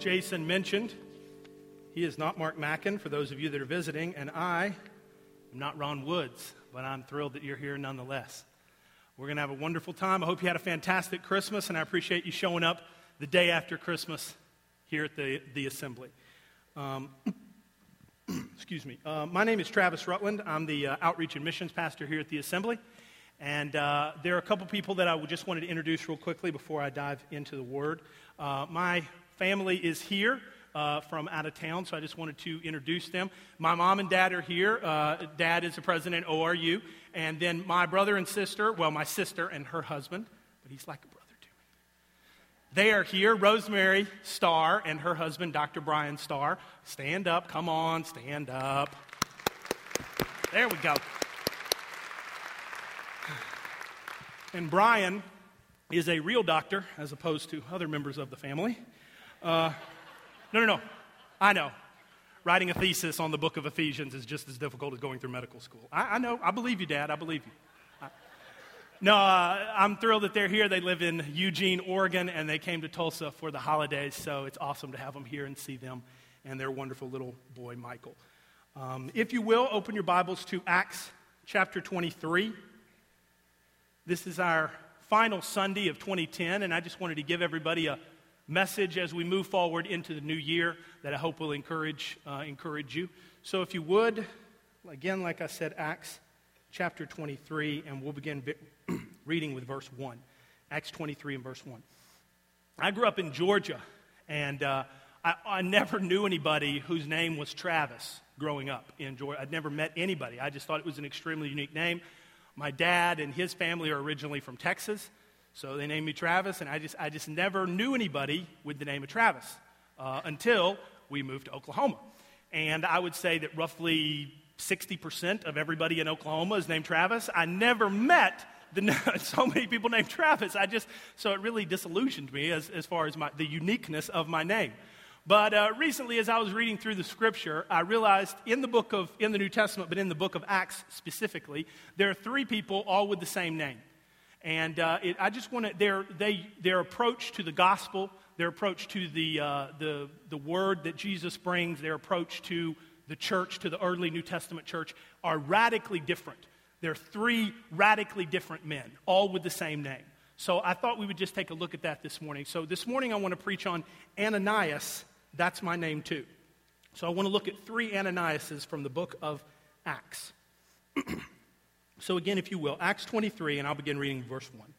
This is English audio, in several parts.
Jason mentioned, he is not Mark Mackin, for those of you that are visiting, and I am not Ron Woods, but I'm thrilled that you're here nonetheless. We're going to have a wonderful time. I hope you had a fantastic Christmas, and I appreciate you showing up the day after Christmas here at the, the assembly. Um, excuse me. Uh, my name is Travis Rutland. I'm the uh, outreach and missions pastor here at the assembly. And uh, there are a couple people that I just wanted to introduce real quickly before I dive into the word. Uh, my family is here. Uh, from out of town, so I just wanted to introduce them. My mom and dad are here. Uh, dad is the president of ORU, and then my brother and sister, well, my sister and her husband, but he's like a brother to me. They are here, Rosemary Starr and her husband, Dr. Brian Starr. Stand up, come on, stand up. There we go. And Brian is a real doctor as opposed to other members of the family. Uh, no, no, no. I know. Writing a thesis on the book of Ephesians is just as difficult as going through medical school. I, I know. I believe you, Dad. I believe you. I, no, uh, I'm thrilled that they're here. They live in Eugene, Oregon, and they came to Tulsa for the holidays, so it's awesome to have them here and see them and their wonderful little boy, Michael. Um, if you will, open your Bibles to Acts chapter 23. This is our final Sunday of 2010, and I just wanted to give everybody a message as we move forward into the new year that I hope will encourage, uh, encourage you. So, if you would, again, like I said, Acts chapter 23, and we'll begin reading with verse 1. Acts 23 and verse 1. I grew up in Georgia, and uh, I, I never knew anybody whose name was Travis growing up in Georgia. I'd never met anybody. I just thought it was an extremely unique name. My dad and his family are originally from Texas. So they named me Travis, and I just, I just never knew anybody with the name of Travis uh, until we moved to Oklahoma. And I would say that roughly 60% of everybody in Oklahoma is named Travis. I never met the, so many people named Travis. I just, so it really disillusioned me as, as far as my, the uniqueness of my name. But uh, recently, as I was reading through the scripture, I realized in the book of, in the New Testament, but in the book of Acts specifically, there are three people all with the same name. And uh, it, I just want to, their, they, their approach to the gospel, their approach to the, uh, the, the word that Jesus brings, their approach to the church, to the early New Testament church, are radically different. They're three radically different men, all with the same name. So I thought we would just take a look at that this morning. So this morning I want to preach on Ananias. That's my name too. So I want to look at three Ananiases from the book of Acts. So, again, if you will, Acts 23, and I'll begin reading verse 1.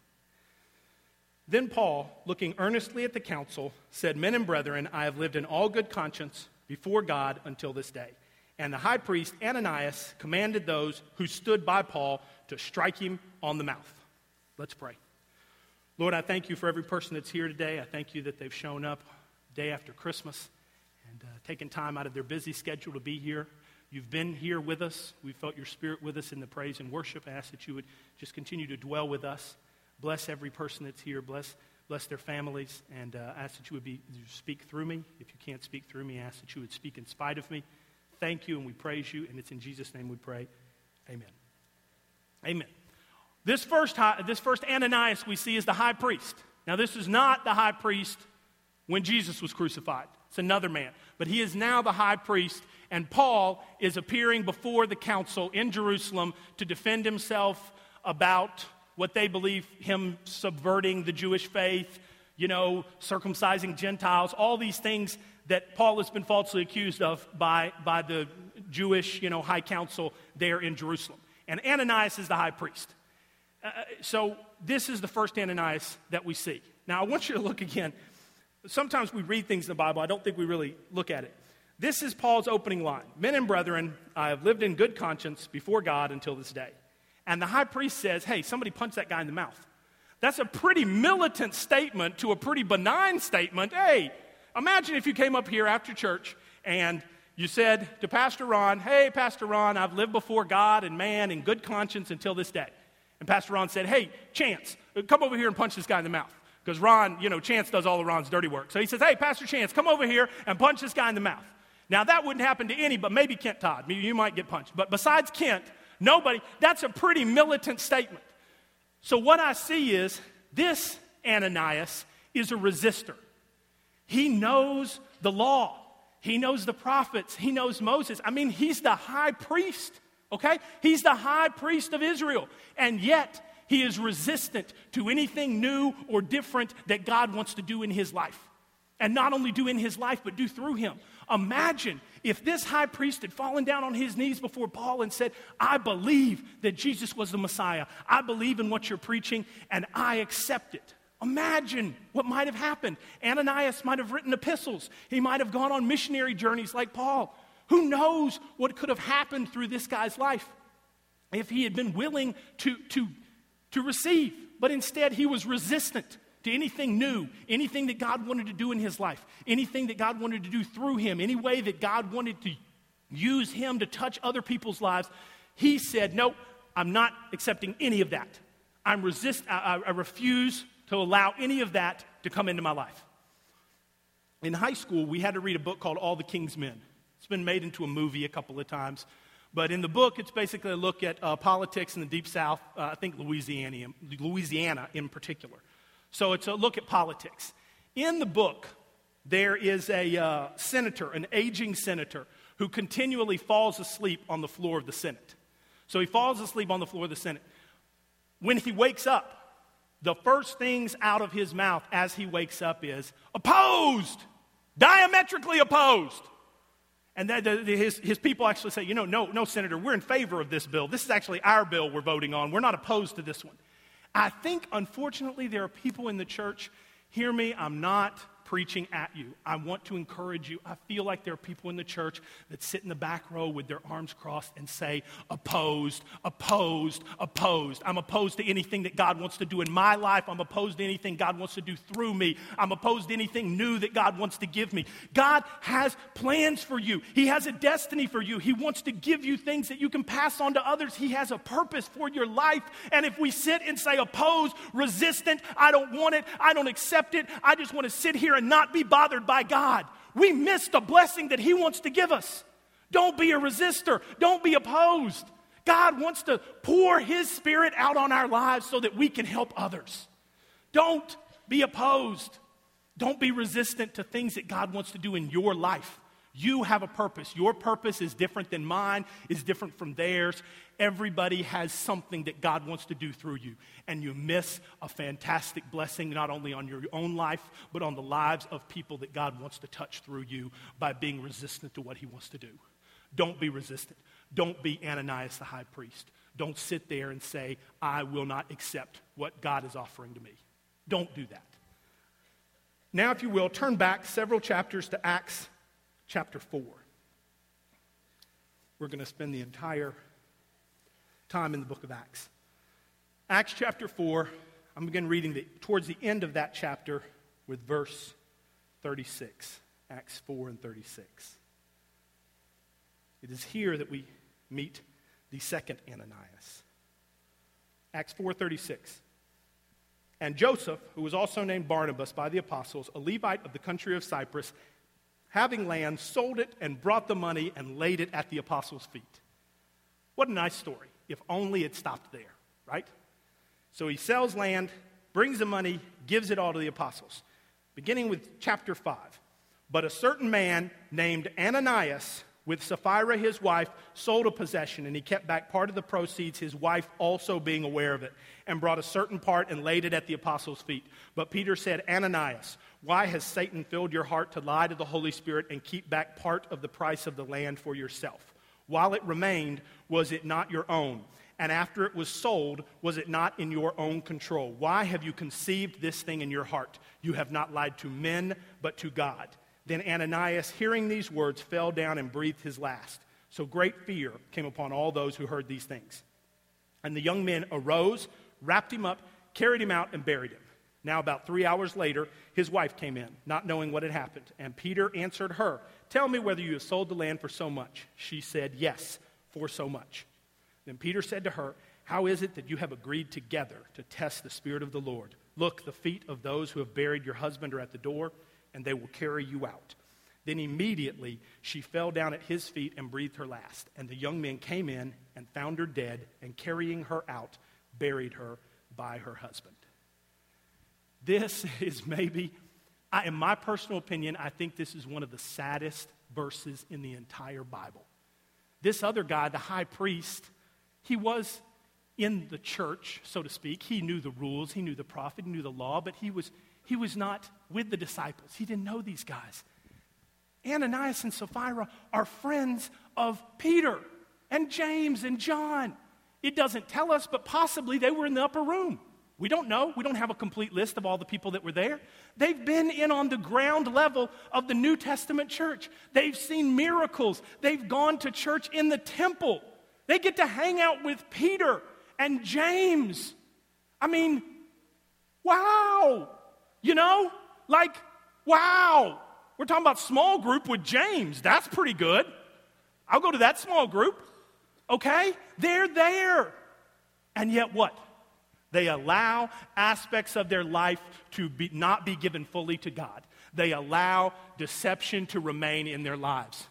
Then Paul, looking earnestly at the council, said, Men and brethren, I have lived in all good conscience before God until this day. And the high priest Ananias commanded those who stood by Paul to strike him on the mouth. Let's pray. Lord, I thank you for every person that's here today. I thank you that they've shown up day after Christmas and uh, taken time out of their busy schedule to be here. You've been here with us. We felt your spirit with us in the praise and worship. I ask that you would just continue to dwell with us. Bless every person that's here. Bless, bless their families. And uh, ask that you would be, speak through me. If you can't speak through me, I ask that you would speak in spite of me. Thank you, and we praise you. And it's in Jesus' name we pray. Amen. Amen. This first, high, this first Ananias we see is the high priest. Now, this is not the high priest when Jesus was crucified. It's another man. But he is now the high priest and Paul is appearing before the council in Jerusalem to defend himself about what they believe him subverting the Jewish faith, you know, circumcising Gentiles, all these things that Paul has been falsely accused of by, by the Jewish, you know, high council there in Jerusalem. And Ananias is the high priest. Uh, so this is the first Ananias that we see. Now, I want you to look again. Sometimes we read things in the Bible, I don't think we really look at it. This is Paul's opening line Men and brethren, I have lived in good conscience before God until this day. And the high priest says, Hey, somebody punch that guy in the mouth. That's a pretty militant statement to a pretty benign statement. Hey, imagine if you came up here after church and you said to Pastor Ron, Hey, Pastor Ron, I've lived before God and man in good conscience until this day. And Pastor Ron said, Hey, Chance, come over here and punch this guy in the mouth. Because Ron, you know, Chance does all of Ron's dirty work. So he says, Hey, Pastor Chance, come over here and punch this guy in the mouth. Now, that wouldn't happen to any, but maybe Kent Todd. You might get punched. But besides Kent, nobody, that's a pretty militant statement. So, what I see is this Ananias is a resistor. He knows the law, he knows the prophets, he knows Moses. I mean, he's the high priest, okay? He's the high priest of Israel. And yet, he is resistant to anything new or different that God wants to do in his life. And not only do in his life, but do through him. Imagine if this high priest had fallen down on his knees before Paul and said, I believe that Jesus was the Messiah. I believe in what you're preaching, and I accept it. Imagine what might have happened. Ananias might have written epistles. He might have gone on missionary journeys like Paul. Who knows what could have happened through this guy's life if he had been willing to, to, to receive. But instead, he was resistant to anything new, anything that God wanted to do in his life, anything that God wanted to do through him, any way that God wanted to use him to touch other people's lives. He said, No, I'm not accepting any of that. I'm resist, I, I refuse to allow any of that to come into my life. In high school, we had to read a book called All the King's Men. It's been made into a movie a couple of times. But in the book, it's basically a look at uh, politics in the Deep South, uh, I think Louisiana, Louisiana in particular. So it's a look at politics. In the book, there is a uh, senator, an aging senator, who continually falls asleep on the floor of the Senate. So he falls asleep on the floor of the Senate. When he wakes up, the first things out of his mouth as he wakes up is opposed, diametrically opposed. And that, his, his people actually say, you know, no, no, Senator, we're in favor of this bill. This is actually our bill we're voting on. We're not opposed to this one. I think, unfortunately, there are people in the church, hear me, I'm not preaching at you. I want to encourage you. I feel like there are people in the church that sit in the back row with their arms crossed and say, opposed, opposed, opposed. I'm opposed to anything that God wants to do in my life. I'm opposed to anything God wants to do through me. I'm opposed to anything new that God wants to give me. God has plans for you, He has a destiny for you. He wants to give you things that you can pass on to others. He has a purpose for your life. And if we sit and say opposed, resistant, I don't want it, I don't accept it, I just want to sit here not be bothered by God. We miss the blessing that He wants to give us. Don't be a resistor, don't be opposed. God wants to pour His Spirit out on our lives so that we can help others. Don't be opposed. Don't be resistant to things that God wants to do in your life. You have a purpose. Your purpose is different than mine, is different from theirs. Everybody has something that God wants to do through you. And you miss a fantastic blessing, not only on your own life, but on the lives of people that God wants to touch through you by being resistant to what He wants to do. Don't be resistant. Don't be Ananias the high priest. Don't sit there and say, I will not accept what God is offering to me. Don't do that. Now, if you will, turn back several chapters to Acts chapter 4. We're going to spend the entire time in the book of Acts. Acts chapter 4, I'm again reading the, towards the end of that chapter with verse 36. Acts 4 and 36. It is here that we meet the second Ananias. Acts 4:36. And Joseph, who was also named Barnabas by the apostles, a Levite of the country of Cyprus, having land, sold it and brought the money and laid it at the apostles' feet. What a nice story, if only it stopped there, right? So he sells land, brings the money, gives it all to the apostles. Beginning with chapter 5. But a certain man named Ananias, with Sapphira his wife, sold a possession, and he kept back part of the proceeds, his wife also being aware of it, and brought a certain part and laid it at the apostles' feet. But Peter said, Ananias, why has Satan filled your heart to lie to the Holy Spirit and keep back part of the price of the land for yourself? While it remained, was it not your own? And after it was sold, was it not in your own control? Why have you conceived this thing in your heart? You have not lied to men, but to God. Then Ananias, hearing these words, fell down and breathed his last. So great fear came upon all those who heard these things. And the young men arose, wrapped him up, carried him out, and buried him. Now, about three hours later, his wife came in, not knowing what had happened. And Peter answered her, Tell me whether you have sold the land for so much. She said, Yes, for so much. Then Peter said to her, How is it that you have agreed together to test the Spirit of the Lord? Look, the feet of those who have buried your husband are at the door, and they will carry you out. Then immediately she fell down at his feet and breathed her last. And the young men came in and found her dead, and carrying her out, buried her by her husband. This is maybe I, in my personal opinion, I think this is one of the saddest verses in the entire Bible. This other guy, the high priest, he was in the church, so to speak. He knew the rules, he knew the prophet, he knew the law, but he was, he was not with the disciples. He didn't know these guys. Ananias and Sapphira are friends of Peter and James and John. It doesn't tell us, but possibly they were in the upper room. We don't know. We don't have a complete list of all the people that were there. They've been in on the ground level of the New Testament church. They've seen miracles. They've gone to church in the temple. They get to hang out with Peter and James. I mean, wow. You know, like, wow. We're talking about small group with James. That's pretty good. I'll go to that small group. Okay? They're there. And yet, what? They allow aspects of their life to be, not be given fully to God. They allow deception to remain in their lives.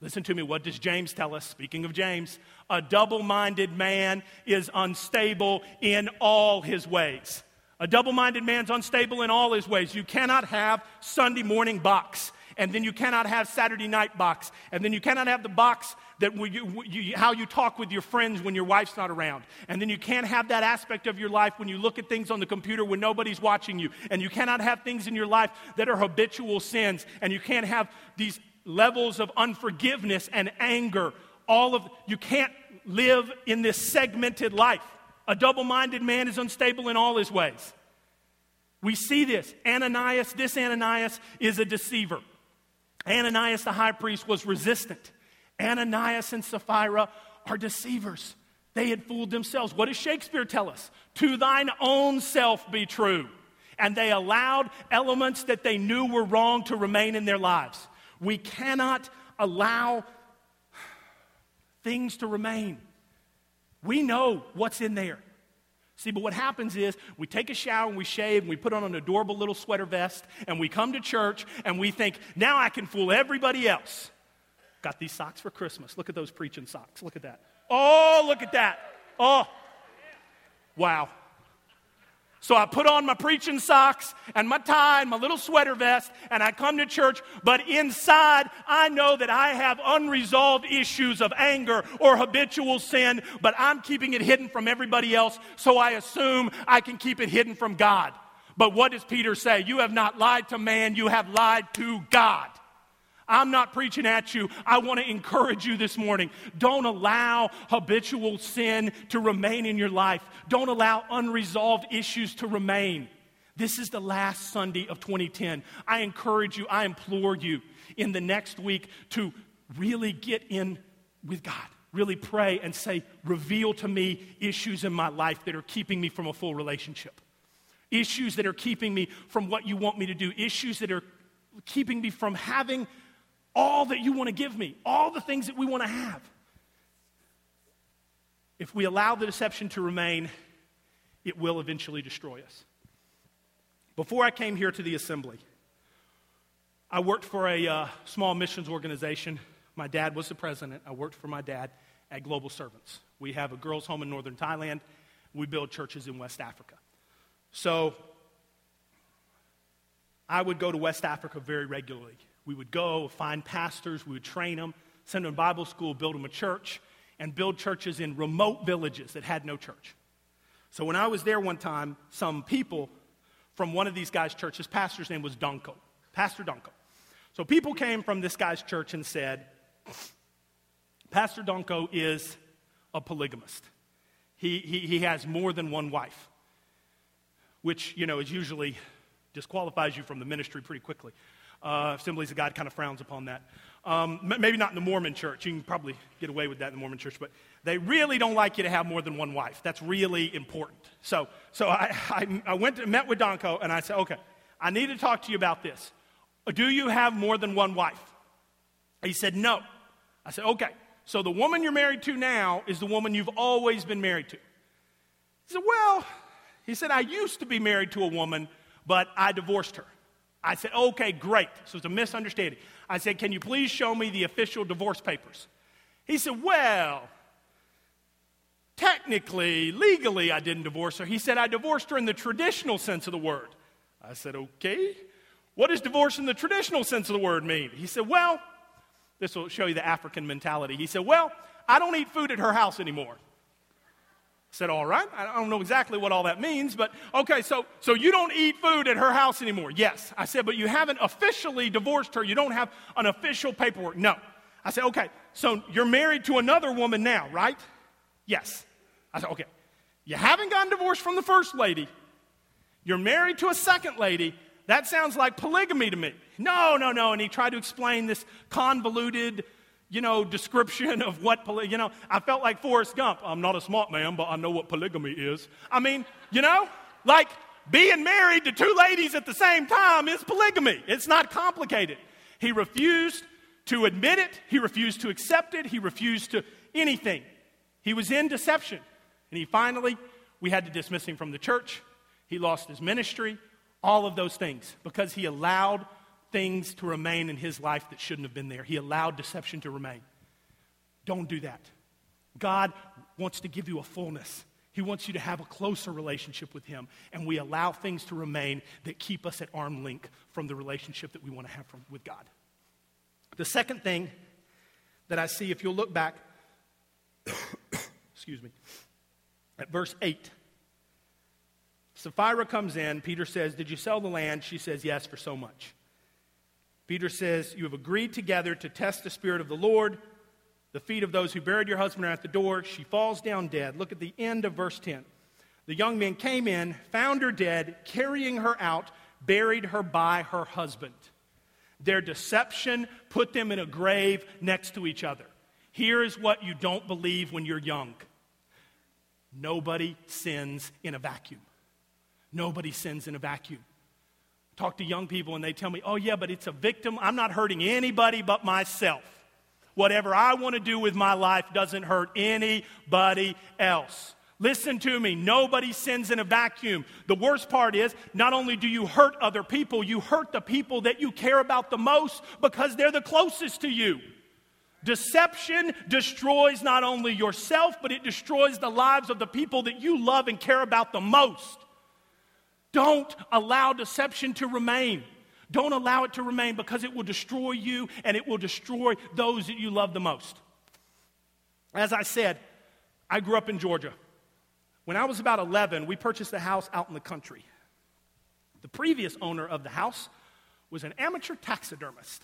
Listen to me. What does James tell us? Speaking of James, a double minded man is unstable in all his ways. A double minded man's unstable in all his ways. You cannot have Sunday morning box, and then you cannot have Saturday night box, and then you cannot have the box that you, you, how you talk with your friends when your wife's not around. And then you can't have that aspect of your life when you look at things on the computer when nobody's watching you. And you cannot have things in your life that are habitual sins. And you can't have these levels of unforgiveness and anger. All of you can't live in this segmented life. A double minded man is unstable in all his ways. We see this. Ananias, this Ananias is a deceiver. Ananias, the high priest, was resistant. Ananias and Sapphira are deceivers. They had fooled themselves. What does Shakespeare tell us? To thine own self be true. And they allowed elements that they knew were wrong to remain in their lives. We cannot allow things to remain. We know what's in there. See, but what happens is we take a shower and we shave and we put on an adorable little sweater vest and we come to church and we think, now I can fool everybody else. Got these socks for Christmas. Look at those preaching socks. Look at that. Oh, look at that. Oh, wow. So I put on my preaching socks and my tie and my little sweater vest and I come to church, but inside I know that I have unresolved issues of anger or habitual sin, but I'm keeping it hidden from everybody else, so I assume I can keep it hidden from God. But what does Peter say? You have not lied to man, you have lied to God. I'm not preaching at you. I want to encourage you this morning. Don't allow habitual sin to remain in your life. Don't allow unresolved issues to remain. This is the last Sunday of 2010. I encourage you, I implore you in the next week to really get in with God. Really pray and say, reveal to me issues in my life that are keeping me from a full relationship. Issues that are keeping me from what you want me to do. Issues that are keeping me from having all that you want to give me, all the things that we want to have. If we allow the deception to remain, it will eventually destroy us. Before I came here to the assembly, I worked for a uh, small missions organization. My dad was the president. I worked for my dad at Global Servants. We have a girls' home in northern Thailand. We build churches in West Africa. So I would go to West Africa very regularly. We would go, find pastors, we would train them, send them to Bible school, build them a church, and build churches in remote villages that had no church. So when I was there one time, some people from one of these guys' churches, pastor's name was Donko, Pastor Donko. So people came from this guy's church and said, Pastor Donko is a polygamist. He, he, he has more than one wife, which, you know, is usually disqualifies you from the ministry pretty quickly. Uh, Assemblies of God kind of frowns upon that. Um, maybe not in the Mormon church. You can probably get away with that in the Mormon church, but they really don't like you to have more than one wife. That's really important. So, so I, I, I went to, met with Donko and I said, okay, I need to talk to you about this. Do you have more than one wife? He said, no. I said, okay. So the woman you're married to now is the woman you've always been married to. He said, well, he said, I used to be married to a woman, but I divorced her. I said, okay, great. So it's a misunderstanding. I said, can you please show me the official divorce papers? He said, well, technically, legally, I didn't divorce her. He said, I divorced her in the traditional sense of the word. I said, okay. What does divorce in the traditional sense of the word mean? He said, Well, this will show you the African mentality. He said, Well, I don't eat food at her house anymore. Said, All right. I don't know exactly what all that means, but okay, so, so you don't eat food at her house anymore. Yes. I said, But you haven't officially divorced her. You don't have an official paperwork. No. I said, Okay, so you're married to another woman now, right? Yes. I said, Okay. You haven't gotten divorced from the first lady. You're married to a second lady. That sounds like polygamy to me. No, no, no. And he tried to explain this convoluted, you know, description of what, poly- you know, I felt like Forrest Gump. I'm not a smart man, but I know what polygamy is. I mean, you know, like being married to two ladies at the same time is polygamy. It's not complicated. He refused to admit it, he refused to accept it, he refused to anything. He was in deception. And he finally, we had to dismiss him from the church. He lost his ministry, all of those things, because he allowed things to remain in his life that shouldn't have been there. He allowed deception to remain. Don't do that. God wants to give you a fullness. He wants you to have a closer relationship with Him, and we allow things to remain that keep us at arm length from the relationship that we want to have from, with God. The second thing that I see, if you'll look back, excuse me, at verse 8. Sapphira comes in. Peter says, Did you sell the land? She says, Yes, for so much. Peter says, You have agreed together to test the Spirit of the Lord. The feet of those who buried your husband are at the door. She falls down dead. Look at the end of verse 10. The young men came in, found her dead, carrying her out, buried her by her husband. Their deception put them in a grave next to each other. Here is what you don't believe when you're young nobody sins in a vacuum. Nobody sins in a vacuum. Talk to young people and they tell me, oh, yeah, but it's a victim. I'm not hurting anybody but myself. Whatever I want to do with my life doesn't hurt anybody else. Listen to me. Nobody sins in a vacuum. The worst part is not only do you hurt other people, you hurt the people that you care about the most because they're the closest to you. Deception destroys not only yourself, but it destroys the lives of the people that you love and care about the most. Don't allow deception to remain. Don't allow it to remain because it will destroy you and it will destroy those that you love the most. As I said, I grew up in Georgia. When I was about 11, we purchased a house out in the country. The previous owner of the house was an amateur taxidermist.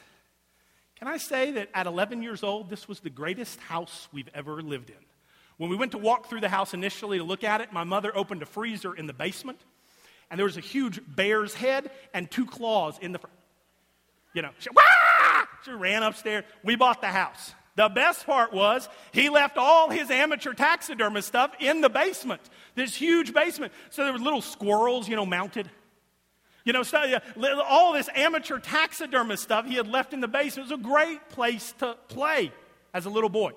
Can I say that at 11 years old, this was the greatest house we've ever lived in? When we went to walk through the house initially to look at it, my mother opened a freezer in the basement and there was a huge bear's head and two claws in the front. You know, she, she ran upstairs. We bought the house. The best part was he left all his amateur taxidermist stuff in the basement, this huge basement. So there were little squirrels, you know, mounted. You know, so, all this amateur taxidermist stuff he had left in the basement. It was a great place to play as a little boy.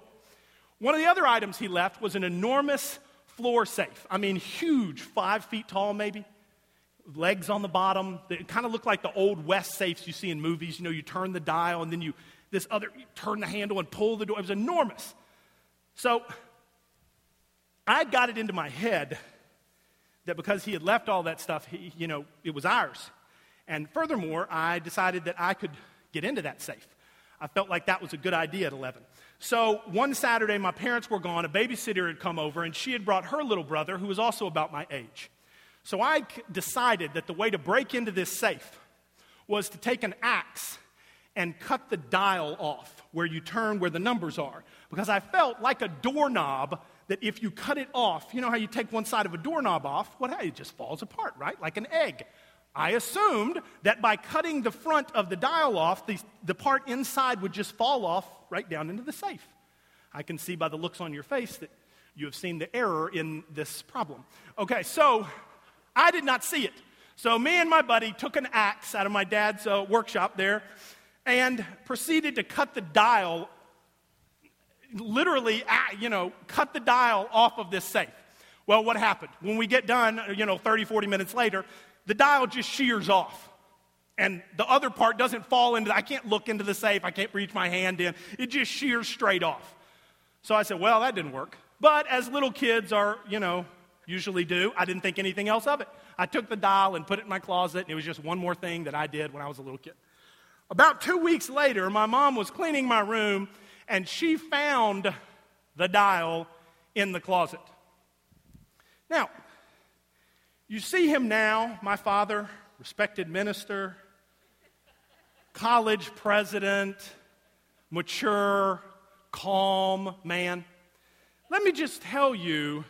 One of the other items he left was an enormous floor safe. I mean, huge, five feet tall maybe legs on the bottom. It kind of looked like the old West safes you see in movies. You know, you turn the dial and then you, this other, you turn the handle and pull the door. It was enormous. So I got it into my head that because he had left all that stuff, he, you know, it was ours. And furthermore, I decided that I could get into that safe. I felt like that was a good idea at 11. So one Saturday, my parents were gone. A babysitter had come over, and she had brought her little brother, who was also about my age. So I decided that the way to break into this safe was to take an axe and cut the dial off where you turn where the numbers are. Because I felt like a doorknob that if you cut it off, you know how you take one side of a doorknob off? What well, it just falls apart, right? Like an egg. I assumed that by cutting the front of the dial off, the, the part inside would just fall off right down into the safe. I can see by the looks on your face that you have seen the error in this problem. Okay, so I did not see it. So me and my buddy took an axe out of my dad's uh, workshop there and proceeded to cut the dial, literally, you know, cut the dial off of this safe. Well, what happened? When we get done, you know, 30, 40 minutes later, the dial just shears off. And the other part doesn't fall into, I can't look into the safe, I can't reach my hand in. It just shears straight off. So I said, well, that didn't work. But as little kids are, you know, usually do. I didn't think anything else of it. I took the dial and put it in my closet, and it was just one more thing that I did when I was a little kid. About two weeks later, my mom was cleaning my room, and she found the dial in the closet. Now, you see him now, my father, respected minister, college president, mature, calm man. Let me just tell you,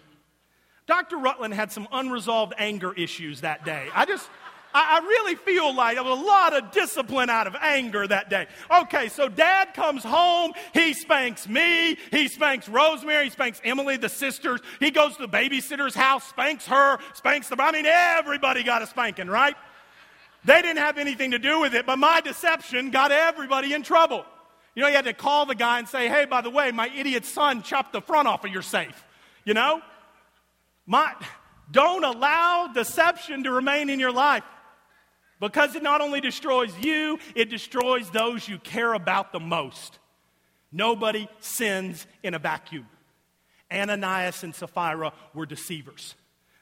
Dr. Rutland had some unresolved anger issues that day. I just, I, really feel like there was a lot of discipline out of anger that day. Okay, so dad comes home, he spanks me, he spanks Rosemary, he spanks Emily, the sisters, he goes to the babysitter's house, spanks her, spanks the, I mean, everybody got a spanking, right? They didn't have anything to do with it, but my deception got everybody in trouble. You know, you had to call the guy and say, hey, by the way, my idiot son chopped the front off of your safe. You know? My, don't allow deception to remain in your life because it not only destroys you, it destroys those you care about the most. Nobody sins in a vacuum. Ananias and Sapphira were deceivers.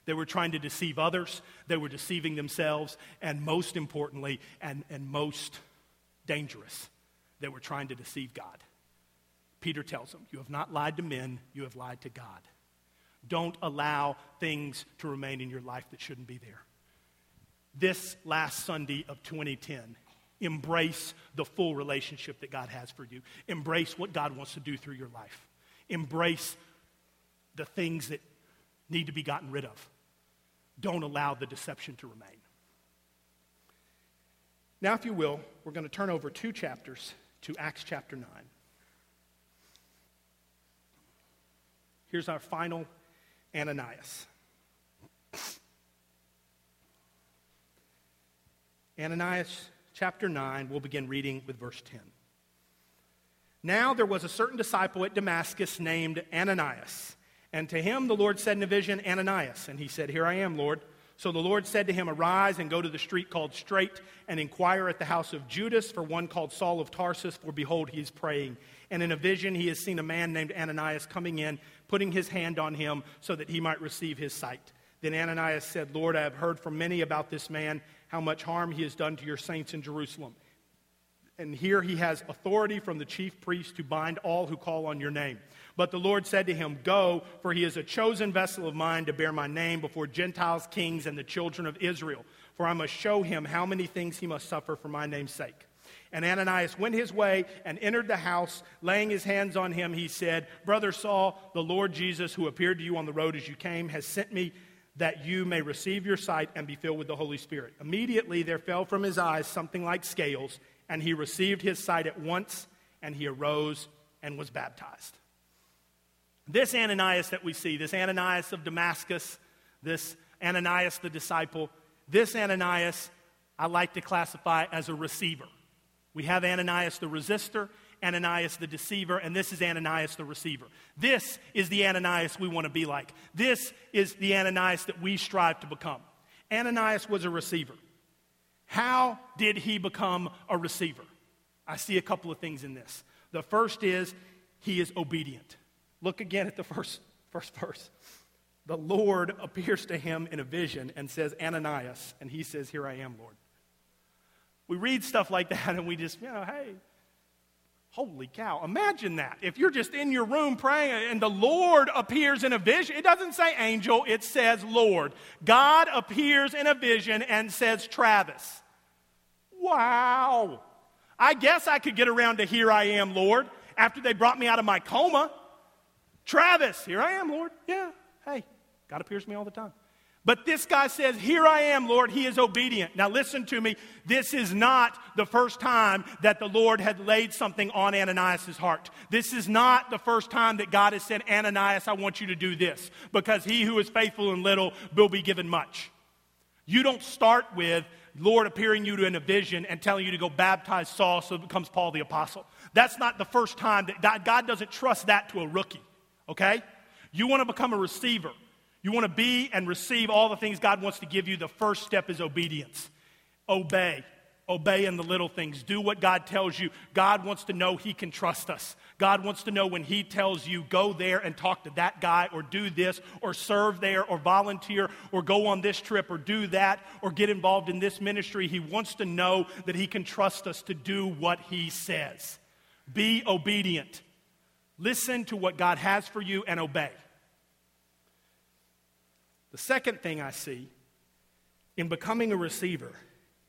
They were trying to deceive others, they were deceiving themselves, and most importantly, and, and most dangerous, they were trying to deceive God. Peter tells them, You have not lied to men, you have lied to God. Don't allow things to remain in your life that shouldn't be there. This last Sunday of 2010, embrace the full relationship that God has for you. Embrace what God wants to do through your life. Embrace the things that need to be gotten rid of. Don't allow the deception to remain. Now, if you will, we're going to turn over two chapters to Acts chapter 9. Here's our final Ananias. Ananias chapter 9, we'll begin reading with verse 10. Now there was a certain disciple at Damascus named Ananias, and to him the Lord said in a vision, Ananias. And he said, Here I am, Lord. So the Lord said to him, Arise and go to the street called Straight, and inquire at the house of Judas for one called Saul of Tarsus, for behold, he is praying. And in a vision, he has seen a man named Ananias coming in, putting his hand on him so that he might receive his sight. Then Ananias said, Lord, I have heard from many about this man, how much harm he has done to your saints in Jerusalem. And here he has authority from the chief priest to bind all who call on your name. But the Lord said to him, Go, for he is a chosen vessel of mine to bear my name before Gentiles, kings, and the children of Israel. For I must show him how many things he must suffer for my name's sake. And Ananias went his way and entered the house. Laying his hands on him, he said, Brother Saul, the Lord Jesus, who appeared to you on the road as you came, has sent me that you may receive your sight and be filled with the Holy Spirit. Immediately there fell from his eyes something like scales, and he received his sight at once, and he arose and was baptized. This Ananias that we see, this Ananias of Damascus, this Ananias the disciple, this Ananias I like to classify as a receiver. We have Ananias the resistor, Ananias the deceiver, and this is Ananias the receiver. This is the Ananias we want to be like. This is the Ananias that we strive to become. Ananias was a receiver. How did he become a receiver? I see a couple of things in this. The first is he is obedient. Look again at the first, first verse. The Lord appears to him in a vision and says, Ananias. And he says, Here I am, Lord. We read stuff like that and we just, you know, hey, holy cow. Imagine that. If you're just in your room praying and the Lord appears in a vision, it doesn't say angel, it says Lord. God appears in a vision and says Travis. Wow. I guess I could get around to here I am, Lord, after they brought me out of my coma. Travis, here I am, Lord. Yeah, hey, God appears to me all the time. But this guy says, Here I am, Lord. He is obedient. Now, listen to me. This is not the first time that the Lord had laid something on Ananias' heart. This is not the first time that God has said, Ananias, I want you to do this, because he who is faithful in little will be given much. You don't start with Lord appearing you in a vision and telling you to go baptize Saul so it becomes Paul the Apostle. That's not the first time that God doesn't trust that to a rookie okay? You want to become a receiver. You want to be and receive all the things God wants to give you. The first step is obedience. Obey. Obey in the little things. Do what God tells you. God wants to know He can trust us. God wants to know when He tells you, go there and talk to that guy, or do this, or serve there, or volunteer, or go on this trip, or do that, or get involved in this ministry. He wants to know that He can trust us to do what He says. Be obedient. Listen to what God has for you and obey. The second thing I see in becoming a receiver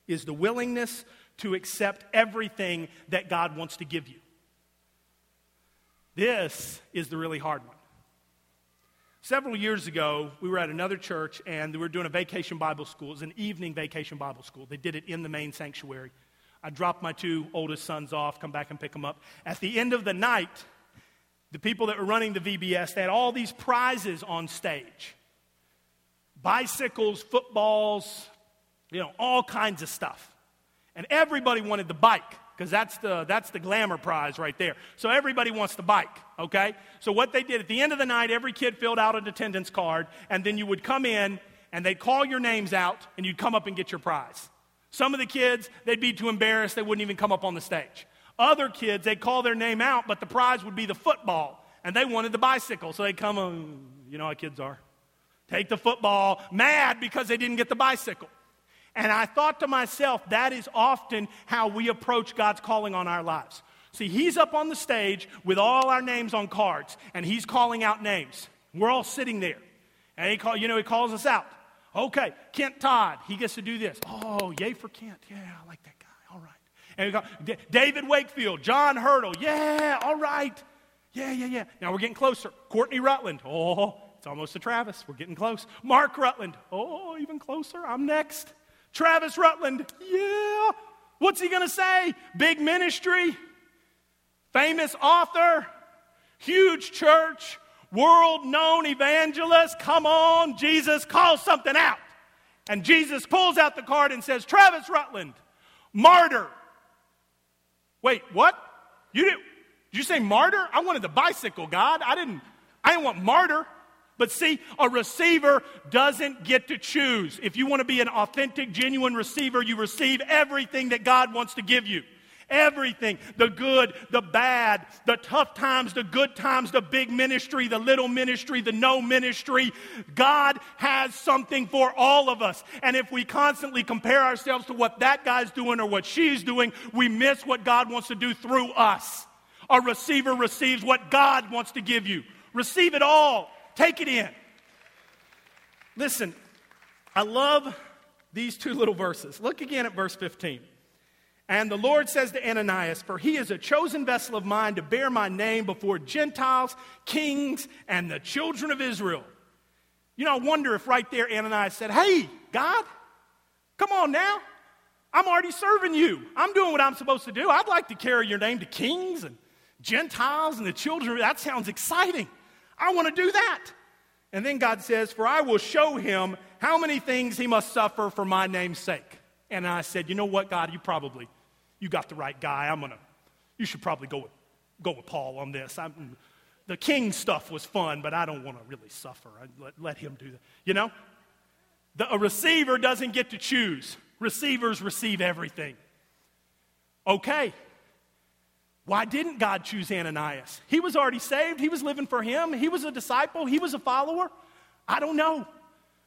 is the willingness to accept everything that God wants to give you. This is the really hard one. Several years ago, we were at another church and we were doing a vacation Bible school. It was an evening vacation Bible school. They did it in the main sanctuary. I dropped my two oldest sons off, come back and pick them up. At the end of the night, the people that were running the VBS, they had all these prizes on stage bicycles, footballs, you know, all kinds of stuff. And everybody wanted the bike because that's the, that's the glamour prize right there. So everybody wants the bike, okay? So what they did at the end of the night, every kid filled out an attendance card, and then you would come in and they'd call your names out and you'd come up and get your prize. Some of the kids, they'd be too embarrassed, they wouldn't even come up on the stage. Other kids, they'd call their name out, but the prize would be the football, and they wanted the bicycle. So they'd come, um, you know how kids are. Take the football, mad because they didn't get the bicycle. And I thought to myself, that is often how we approach God's calling on our lives. See, He's up on the stage with all our names on cards, and He's calling out names. We're all sitting there. And He call, you know, He calls us out. Okay, Kent Todd, he gets to do this. Oh, yay for Kent. Yeah, I like that guy. All right. And we go, David Wakefield, John Hurdle. Yeah, all right. Yeah, yeah, yeah. Now we're getting closer. Courtney Rutland. Oh, it's almost a Travis. We're getting close. Mark Rutland. Oh, even closer. I'm next. Travis Rutland. Yeah. What's he going to say? Big ministry, famous author, huge church, world known evangelist. Come on, Jesus, call something out. And Jesus pulls out the card and says, Travis Rutland, martyr. Wait, what? You did, did you say martyr? I wanted the bicycle, God. I didn't, I didn't want martyr. But see, a receiver doesn't get to choose. If you want to be an authentic, genuine receiver, you receive everything that God wants to give you. Everything the good, the bad, the tough times, the good times, the big ministry, the little ministry, the no ministry. God has something for all of us. And if we constantly compare ourselves to what that guy's doing or what she's doing, we miss what God wants to do through us. A receiver receives what God wants to give you. Receive it all. Take it in. Listen, I love these two little verses. Look again at verse 15. And the Lord says to Ananias, For he is a chosen vessel of mine to bear my name before Gentiles, kings, and the children of Israel. You know, I wonder if right there Ananias said, Hey, God, come on now. I'm already serving you. I'm doing what I'm supposed to do. I'd like to carry your name to kings and Gentiles and the children. That sounds exciting. I want to do that. And then God says, For I will show him how many things he must suffer for my name's sake. And I said, You know what, God, you probably, you got the right guy. I'm going to, you should probably go with, go with Paul on this. I'm, the king stuff was fun, but I don't want to really suffer. Let, let him do that. You know? The, a receiver doesn't get to choose, receivers receive everything. Okay, why didn't God choose Ananias? He was already saved. He was living for Him. He was a disciple. He was a follower. I don't know.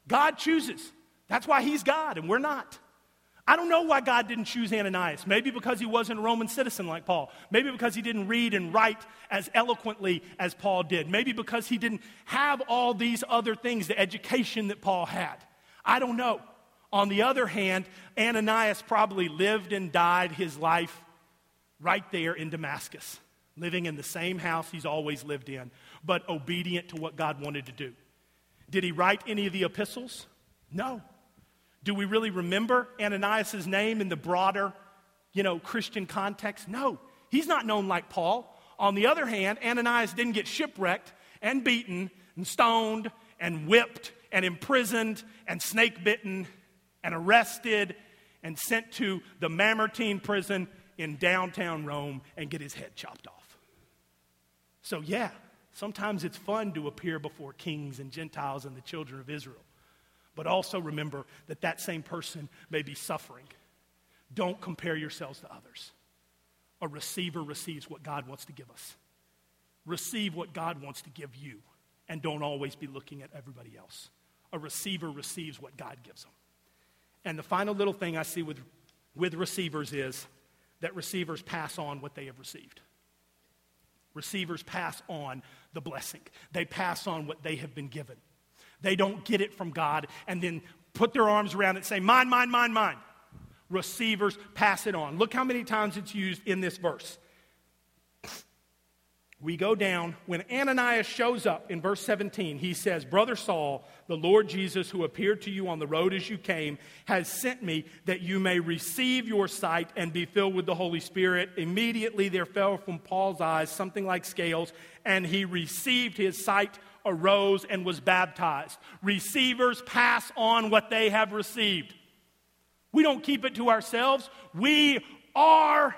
God chooses. That's why He's God and we're not. I don't know why God didn't choose Ananias. Maybe because he wasn't a Roman citizen like Paul. Maybe because he didn't read and write as eloquently as Paul did. Maybe because he didn't have all these other things, the education that Paul had. I don't know. On the other hand, Ananias probably lived and died his life right there in Damascus, living in the same house he's always lived in, but obedient to what God wanted to do. Did he write any of the epistles? No. Do we really remember Ananias' name in the broader, you know, Christian context? No. He's not known like Paul. On the other hand, Ananias didn't get shipwrecked and beaten and stoned and whipped and imprisoned and snake bitten and arrested and sent to the Mamertine prison in downtown Rome and get his head chopped off. So, yeah, sometimes it's fun to appear before kings and Gentiles and the children of Israel. But also remember that that same person may be suffering, Don't compare yourselves to others. A receiver receives what God wants to give us. Receive what God wants to give you, and don't always be looking at everybody else. A receiver receives what God gives them. And the final little thing I see with, with receivers is that receivers pass on what they have received. Receivers pass on the blessing, they pass on what they have been given. They don't get it from God and then put their arms around it and say, Mine, mine, mine, mine. Receivers pass it on. Look how many times it's used in this verse we go down. When Ananias shows up in verse 17, he says, Brother Saul, the Lord Jesus, who appeared to you on the road as you came, has sent me that you may receive your sight and be filled with the Holy Spirit. Immediately there fell from Paul's eyes something like scales, and he received his sight, arose, and was baptized. Receivers pass on what they have received. We don't keep it to ourselves. We are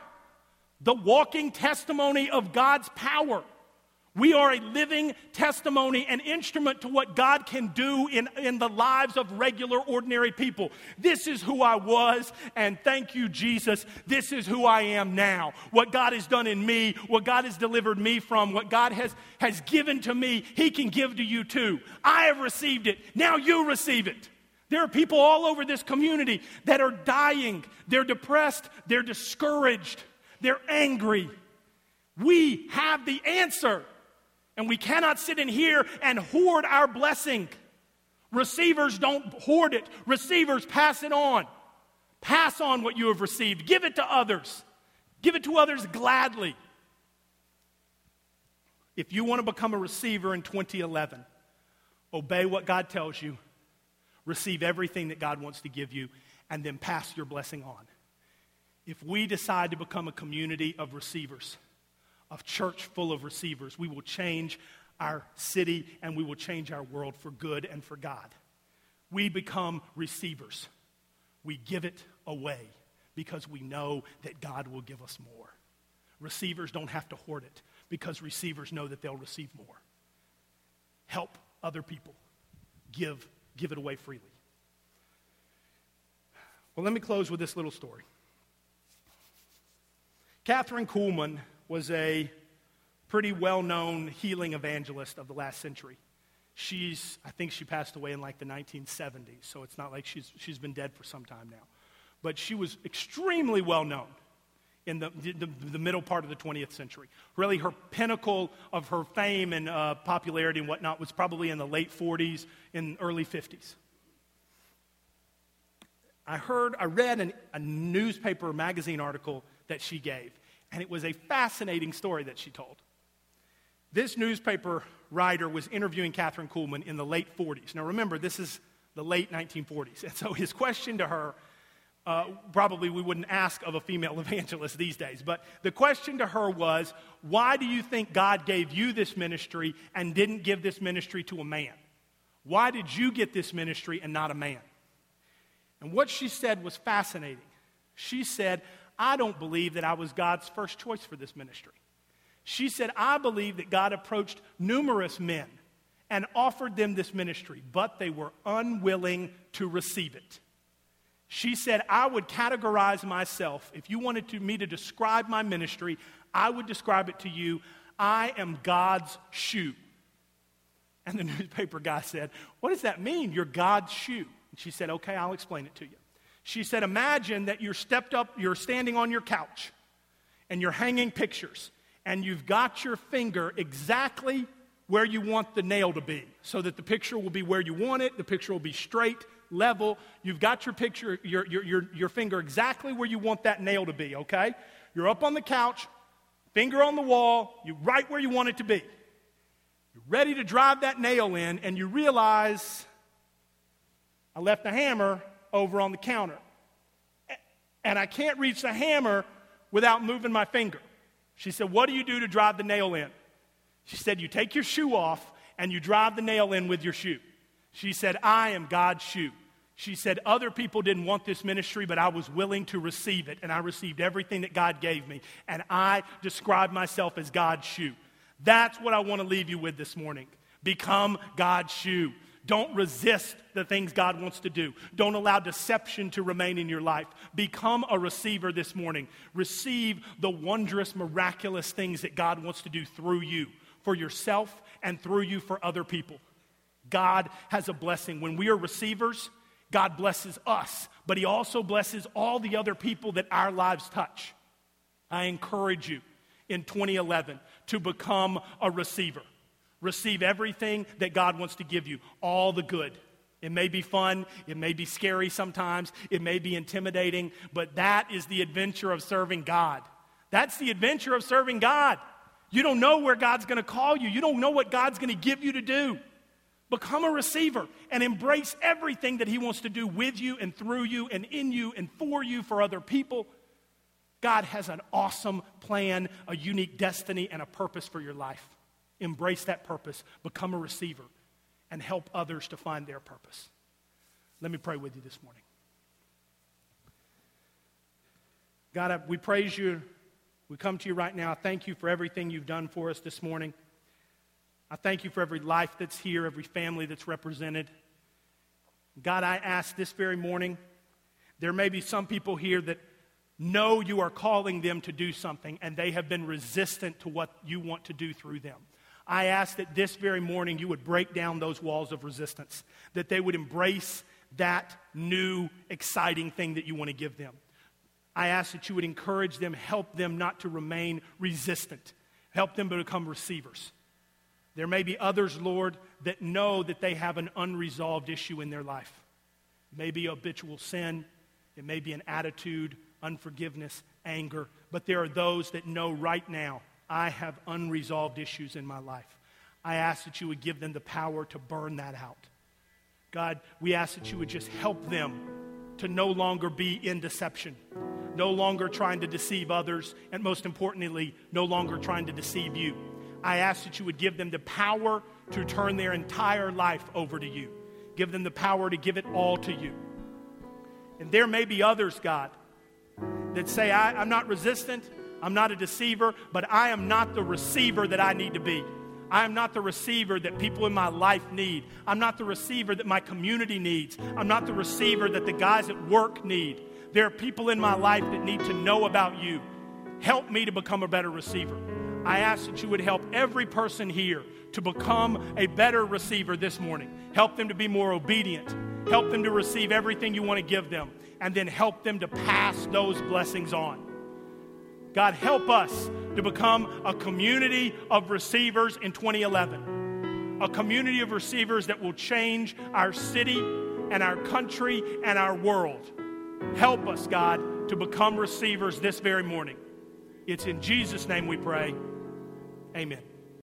the walking testimony of God's power. We are a living testimony, an instrument to what God can do in, in the lives of regular, ordinary people. This is who I was, and thank you, Jesus. This is who I am now. What God has done in me, what God has delivered me from, what God has, has given to me, He can give to you too. I have received it. Now you receive it. There are people all over this community that are dying, they're depressed, they're discouraged. They're angry. We have the answer. And we cannot sit in here and hoard our blessing. Receivers don't hoard it, receivers pass it on. Pass on what you have received, give it to others, give it to others gladly. If you want to become a receiver in 2011, obey what God tells you, receive everything that God wants to give you, and then pass your blessing on if we decide to become a community of receivers, of church full of receivers, we will change our city and we will change our world for good and for God. We become receivers. We give it away because we know that God will give us more. Receivers don't have to hoard it because receivers know that they'll receive more. Help other people. Give, give it away freely. Well, let me close with this little story. Kathryn Kuhlman was a pretty well known healing evangelist of the last century. She's, I think she passed away in like the 1970s, so it's not like she's, she's been dead for some time now. But she was extremely well known in the, the, the, middle part of the 20th century. Really, her pinnacle of her fame and uh, popularity and whatnot was probably in the late 40s and early 50s. I heard, I read an, a newspaper magazine article that she gave. And it was a fascinating story that she told. This newspaper writer was interviewing Kathryn Kuhlman in the late 40s. Now remember, this is the late 1940s. And so his question to her, uh, probably we wouldn't ask of a female evangelist these days, but the question to her was, Why do you think God gave you this ministry and didn't give this ministry to a man? Why did you get this ministry and not a man? And what she said was fascinating. She said, I don't believe that I was God's first choice for this ministry. She said, I believe that God approached numerous men and offered them this ministry, but they were unwilling to receive it. She said, I would categorize myself, if you wanted to, me to describe my ministry, I would describe it to you I am God's shoe. And the newspaper guy said, What does that mean? You're God's shoe. And she said, Okay, I'll explain it to you. She said, Imagine that you're stepped up, you're standing on your couch, and you're hanging pictures, and you've got your finger exactly where you want the nail to be, so that the picture will be where you want it, the picture will be straight, level. You've got your picture, your, your, your, your finger exactly where you want that nail to be, okay? You're up on the couch, finger on the wall, you right where you want it to be. You're ready to drive that nail in, and you realize I left the hammer over on the counter. And I can't reach the hammer without moving my finger. She said, What do you do to drive the nail in? She said, You take your shoe off and you drive the nail in with your shoe. She said, I am God's shoe. She said, Other people didn't want this ministry, but I was willing to receive it, and I received everything that God gave me. And I describe myself as God's shoe. That's what I want to leave you with this morning. Become God's shoe. Don't resist the things God wants to do. Don't allow deception to remain in your life. Become a receiver this morning. Receive the wondrous, miraculous things that God wants to do through you, for yourself, and through you for other people. God has a blessing. When we are receivers, God blesses us, but He also blesses all the other people that our lives touch. I encourage you in 2011 to become a receiver. Receive everything that God wants to give you, all the good. It may be fun, it may be scary sometimes, it may be intimidating, but that is the adventure of serving God. That's the adventure of serving God. You don't know where God's going to call you, you don't know what God's going to give you to do. Become a receiver and embrace everything that He wants to do with you and through you and in you and for you for other people. God has an awesome plan, a unique destiny, and a purpose for your life. Embrace that purpose, become a receiver, and help others to find their purpose. Let me pray with you this morning. God, we praise you. We come to you right now. I thank you for everything you've done for us this morning. I thank you for every life that's here, every family that's represented. God, I ask this very morning, there may be some people here that know you are calling them to do something and they have been resistant to what you want to do through them. I ask that this very morning you would break down those walls of resistance, that they would embrace that new, exciting thing that you want to give them. I ask that you would encourage them, help them not to remain resistant, help them to become receivers. There may be others, Lord, that know that they have an unresolved issue in their life. It may be habitual sin, it may be an attitude, unforgiveness, anger, but there are those that know right now I have unresolved issues in my life. I ask that you would give them the power to burn that out. God, we ask that you would just help them to no longer be in deception, no longer trying to deceive others, and most importantly, no longer trying to deceive you. I ask that you would give them the power to turn their entire life over to you. Give them the power to give it all to you. And there may be others, God, that say, I, am not resistant, I'm not a deceiver, but I am not the receiver that I need to be. I am not the receiver that people in my life need. I'm not the receiver that my community needs. I'm not the receiver that the guys at work need. There are people in my life that need to know about you. Help me to become a better receiver. I ask that you would help every person here to become a better receiver this morning. Help them to be more obedient. Help them to receive everything you want to give them. And then help them to pass those blessings on. God, help us to become a community of receivers in 2011. A community of receivers that will change our city and our country and our world. Help us, God, to become receivers this very morning. It's in Jesus' name we pray. Amen.